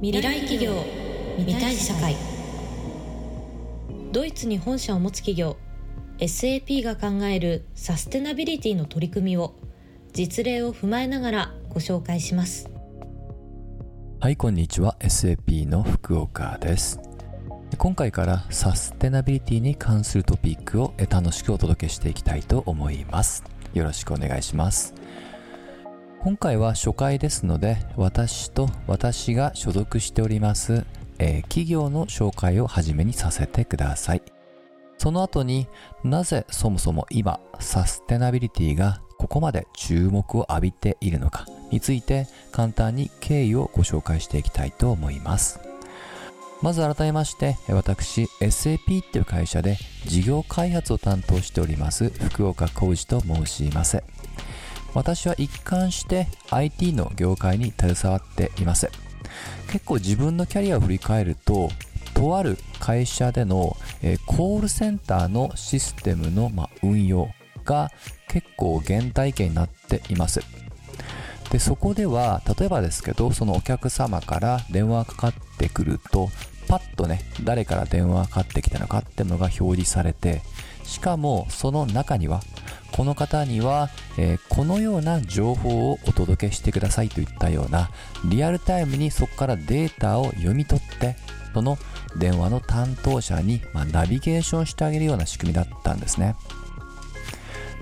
未来企業未来社会。ドイツに本社を持つ企業 SAP が考えるサステナビリティの取り組みを実例を踏まえながらご紹介します。はいこんにちは。SAP の福岡です。今回からサステナビリティに関するトピックを楽しくお届けしていきたいと思います。よろしくお願いします。今回は初回ですので私と私が所属しております、えー、企業の紹介を始めにさせてください。その後になぜそもそも今サステナビリティがここまで注目を浴びているのかについて簡単に経緯をご紹介していきたいと思います。まず改めまして私 SAP っていう会社で事業開発を担当しております福岡浩二と申します。私は一貫して IT の業界に携わっています。結構自分のキャリアを振り返るととある会社での、えー、コールセンターのシステムの、ま、運用が結構原体験になっています。でそこでは例えばですけどそのお客様から電話がかかってくるとパッとね誰から電話がかかってきたのかっていうのが表示されてしかもその中にはこの方には、えー、このような情報をお届けしてくださいといったようなリアルタイムにそこからデータを読み取ってその電話の担当者に、まあ、ナビゲーションしてあげるような仕組みだったんですね。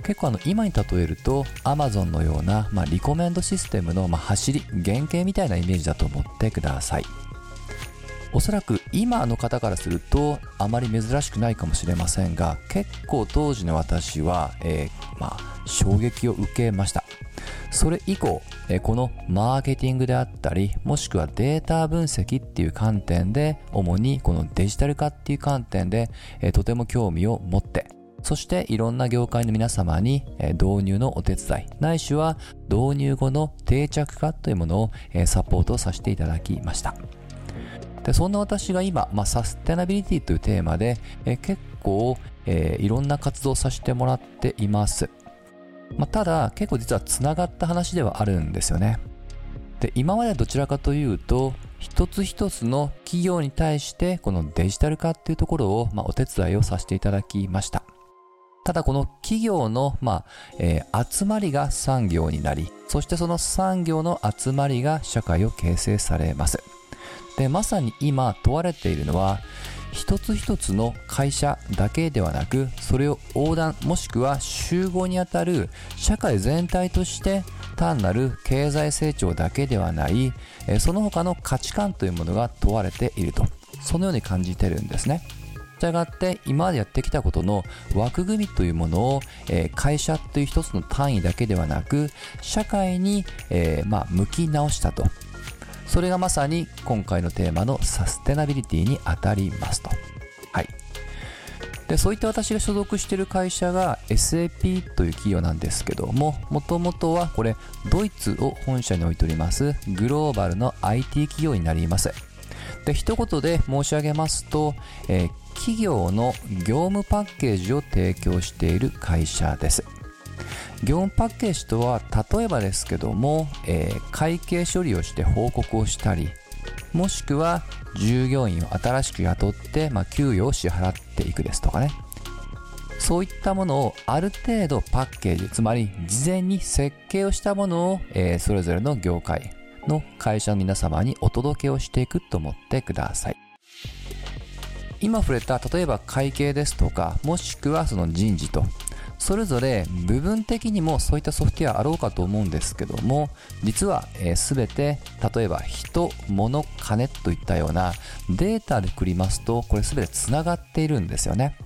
結構あの今に例えると Amazon のような、まあ、リコメンドシステムの、まあ、走り原型みたいなイメージだと思ってください。おそらく今の方からするとあまり珍しくないかもしれませんが結構当時の私は、えー、まあ、衝撃を受けましたそれ以降、えー、このマーケティングであったりもしくはデータ分析っていう観点で主にこのデジタル化っていう観点で、えー、とても興味を持ってそしていろんな業界の皆様に導入のお手伝い、ないしは導入後の定着化というものをサポートさせていただきました。でそんな私が今、まあ、サステナビリティというテーマで、え結構、えー、いろんな活動をさせてもらっています。まあ、ただ、結構実は繋がった話ではあるんですよね。で、今まではどちらかというと、一つ一つの企業に対してこのデジタル化っていうところを、まあ、お手伝いをさせていただきました。ただこの企業の、まあえー、集まりが産業になり、そしてその産業の集まりが社会を形成されます。でまさに今問われているのは一つ一つの会社だけではなくそれを横断もしくは集合にあたる社会全体として単なる経済成長だけではないその他の価値観というものが問われていると。そのように感じてるんですね。したがって今までやってきたことの枠組みというものを、え会社という一つの単位だけではなく社会に、え、まあ、向き直したと。それがまさに今回のテーマのサステナビリティに当たりますと。はい。で、そういった私が所属している会社が SAP という企業なんですけども、もともとはこれ、ドイツを本社に置いておりますグローバルの IT 企業になります。で、一言で申し上げますと、えー、企業の業務パッケージを提供している会社です。業務パッケージとは例えばですけども、えー、会計処理をして報告をしたりもしくは従業員を新しく雇って、まあ、給与を支払っていくですとかね。そういったものをある程度パッケージつまり事前に設計をしたものを、えー、それぞれの業界の会社の皆様にお届けをしていくと思ってください。今触れた例えば会計ですとかもしくはその人事と。それぞれ部分的にもそういったソフトウェアあろうかと思うんですけども実は、えー、全て例えば人物金といったようなデータでくりますとこれ全てつながっているんですよね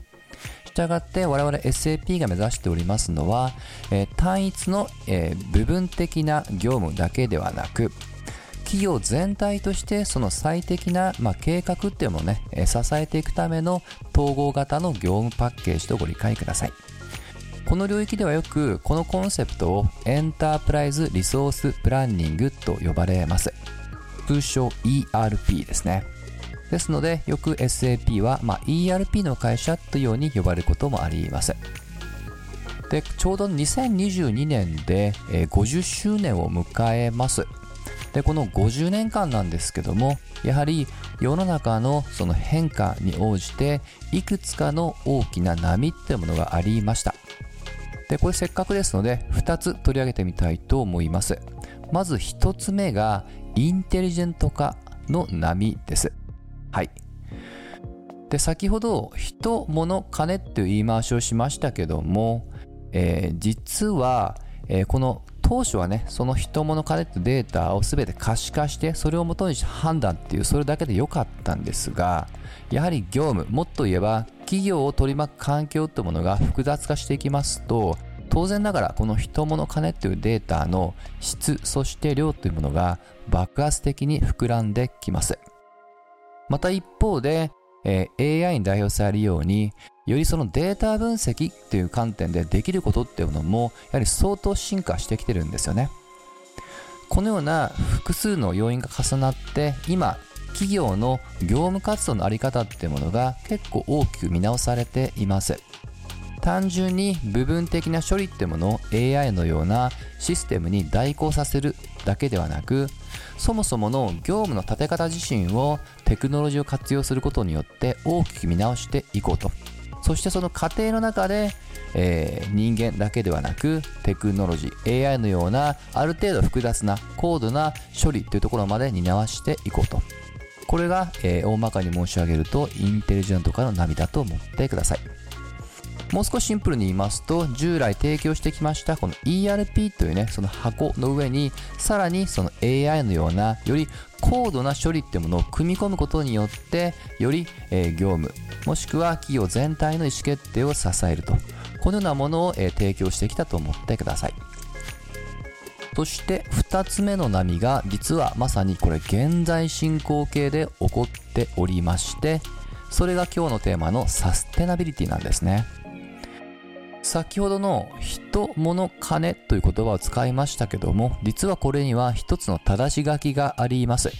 したがって我々 SAP が目指しておりますのは、えー、単一の、えー、部分的な業務だけではなく企業全体としてその最適な、まあ、計画っていうのをね、え支えていくための統合型の業務パッケージとご理解ください。この領域ではよくこのコンセプトをエンタープライズリソースプランニングと呼ばれます。通称 ERP ですね。ですので、よく SAP は、まあ、ERP の会社というように呼ばれることもあります。で、ちょうど2022年で、えー、50周年を迎えます。でこの50年間なんですけどもやはり世の中のその変化に応じていくつかの大きな波ってものがありましたでこれせっかくですので2つ取り上げてみたいと思います。まず1つ目がインテリジェント化の波です。はい。で先ほど人物金っていう言い回しをしましたけども、えー、実は、えー、この当初はねその人物金ってデータを全て可視化してそれをもとにして判断っていうそれだけで良かったんですがやはり業務もっと言えば企業を取り巻く環境ってものが複雑化していきますと当然ながらこの人物金っていうデータの質そして量というものが爆発的に膨らんできます。また一方でえー、AI に代表されるようによりそのデータ分析っていう観点でできることっていうのもやはり相当進化してきてるんですよね。このような複数の要因が重なって今企業の業務活動の在り方ってものが結構大きく見直されています。単純に部分的な処理ってものを AI のようなシステムに代行させるだけではなくそもそもの業務の立て方自身をテクノロジーを活用することによって大きく見直していこうと。そしてその過程の中で、えー、人間だけではなくテクノロジー AI のようなある程度複雑な高度な処理というところまで担わしていこうと。これが、えー、大まかに申し上げるとインテリジェントからの波だと思ってください。もう少しシンプルに言いますと従来提供してきましたこの ERP というねその箱の上にさらにその AI のようなより高度な処理ってものを組み込むことによってより、えー、業務もしくは企業全体の意思決定を支えると。このようなものを、えー、提供してきたと思ってください。そして2つ目の波が実はまさにこれ現在進行形で起こっておりましてそれが今日のテーマのサステナビリティなんですね先ほどの人、物、金という言葉を使いましたけども、実はこれには一つの正し書きがあります。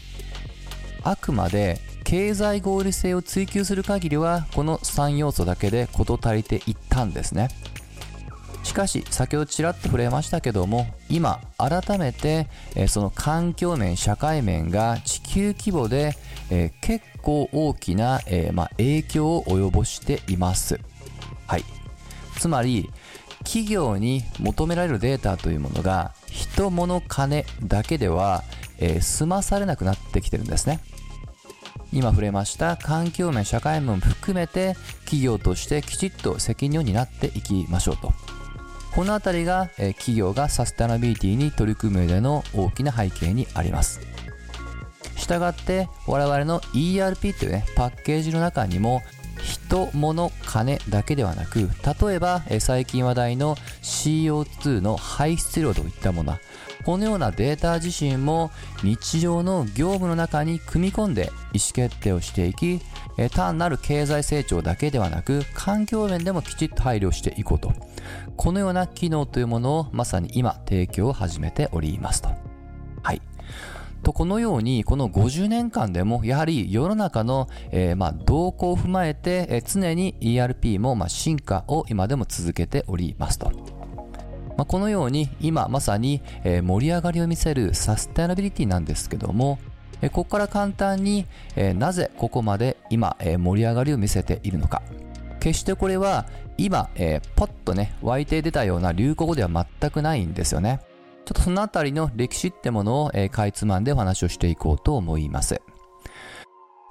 あくまで経済合理性を追求する限りは、この3要素だけで事足りていったんですね。しかし、先ほどちらっと触れましたけども、今、改めて、えその環境面、社会面が地球規模で、え結構大きな、えま影響を及ぼしています。はい。つまり企業に求められるデータというものが人物金だけでは、え、済まされなくなってきてるんですね今触れました環境面社会面も含めて企業としてきちっと責任を担っていきましょうとこの辺りが、企業がサステナビリティに取り組む上での大きな背景にあります。したがって我々の ERP というねパッケージの中にも人、物、金だけではなく、例えば最近話題の CO2 の排出量といったもの、このようなデータ自身も日常の業務の中に組み込んで意思決定をしていき、単なる経済成長だけではなく、環境面でもきちっと配慮していこうと。このような機能というものをまさに今提供を始めておりますと。はい。とこのようにこの50年間でもやはり世の中の、えー、まあ動向を踏まえて、えー、常に ERP もまあ進化を今でも続けておりますと。まあ、このように今まさに、盛り上がりを見せるサステナビリティなんですけども、ここから簡単に、なぜここまで今、盛り上がりを見せているのか。決してこれは今、え、ポッとね、湧いて出たような流行語では全くないんですよね。ちょっとそのあたりの歴史ってものを、え、かいつまんでお話をしていこうと思います。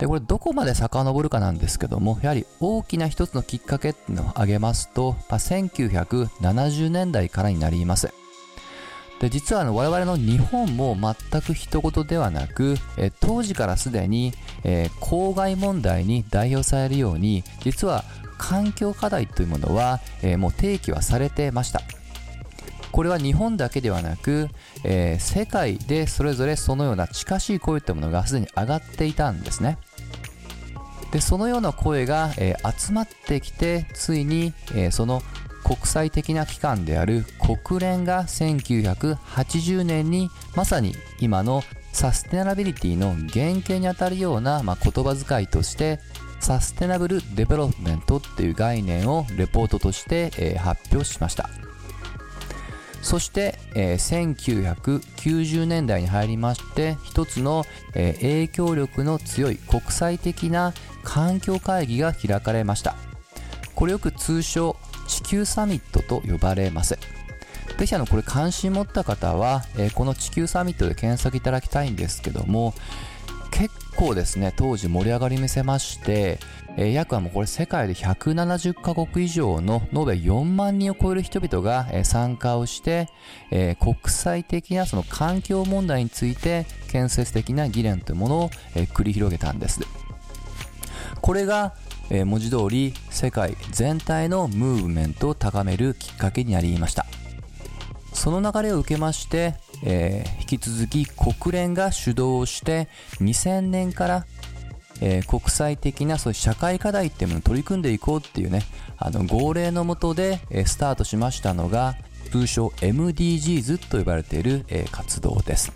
で、これどこまで遡るかなんですけども、やはり大きな一つのきっかけっていうのを挙げますと、まあ、1970年代からになります。で、実はあの我々の日本も全く一言ではなく、え当時からすでに、えー、公害問題に代表されるように、実は環境課題というものは、えー、もう提起はされてました。これは日本だけではなく、えー、世界でそれぞれそのような近しい声というものがすでに上がっていたんですね。でそのような声が、えー、集まってきてついに、えー、その国際的な機関である国連が1980年にまさに今のサステナビリティの原型にあたるような、まあ、言葉遣いとしてSustainable Development っていう概念をレポートとして、えー、発表しました。そして、えー、1990年代に入りまして一つの、えー、影響力の強い国際的な環境会議が開かれましたこれよく通称地球サミットと呼ばれますぜひあのこれ関心持った方は、えー、この地球サミットで検索いただきたいんですけども結構ですね当時盛り上がり見せましてえー、約はもうこれ世界で170カ国以上の延べ4万人を超える人々が、えー、参加をして、えー、国際的なその環境問題について建設的な議論というものを、え繰り広げたんです。これが、え文字通り世界全体のムーブメントを高めるきっかけになりました。その流れを受けまして、えー、引き続き国連が主導をして2000年からえー、国際的なそういう社会課題っていうものに取り組んでいこうっていうね、あの号令のもとで、えー、スタートしましたのが、通称 MDGs と呼ばれている、えー、活動です。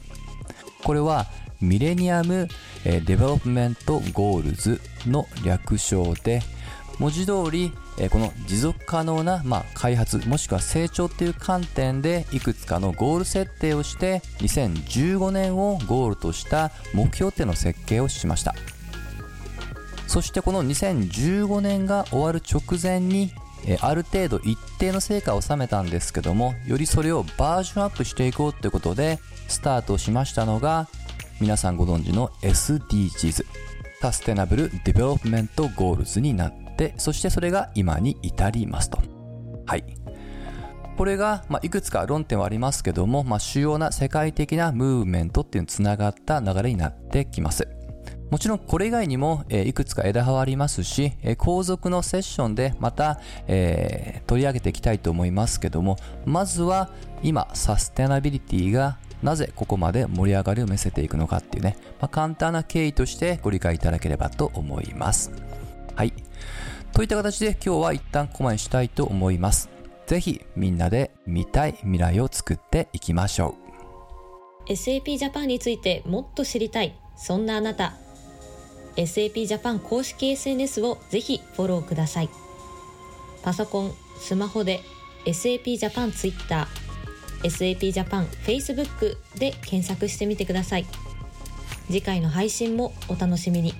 これは Millennium Development Goals の略称で、文字通り、この持続可能な、まあ、開発もしくは成長っていう観点でいくつかのゴール設定をして2015年をゴールとした目標っていうの設計をしました。そしてこの2015年が終わる直前にある程度一定の成果を収めたんですけどもよりそれをバージョンアップしていこうということでスタートしましたのが皆さんご存知の SDGs Sustainable Development Goals になってそしてそれが今に至りますと。はい。これが、まあ、いくつか論点はありますけども、まあ、主要な世界的なムーブメントっていうのにつながった流れになってきます。もちろんこれ以外にも、えー、いくつか枝葉はありますし、えー、後続のセッションでまた、えー、取り上げていきたいと思いますけども、まずは今サステナビリティがなぜここまで盛り上がりを見せていくのかっていうね、まあ、簡単な経緯としてご理解いただければと思います。はい。といった形で今日は一旦コマにしたいと思います。ぜひみんなで見たい未来を作っていきましょう。SAP ジャパンについてもっと知りたい。そんなあなた。SAP ジャパン公式 SNS をぜひフォローください。パソコン、スマホで SAP ジャパン Twitter、SAP ジャパン Facebook で検索してみてください。次回の配信もお楽しみに。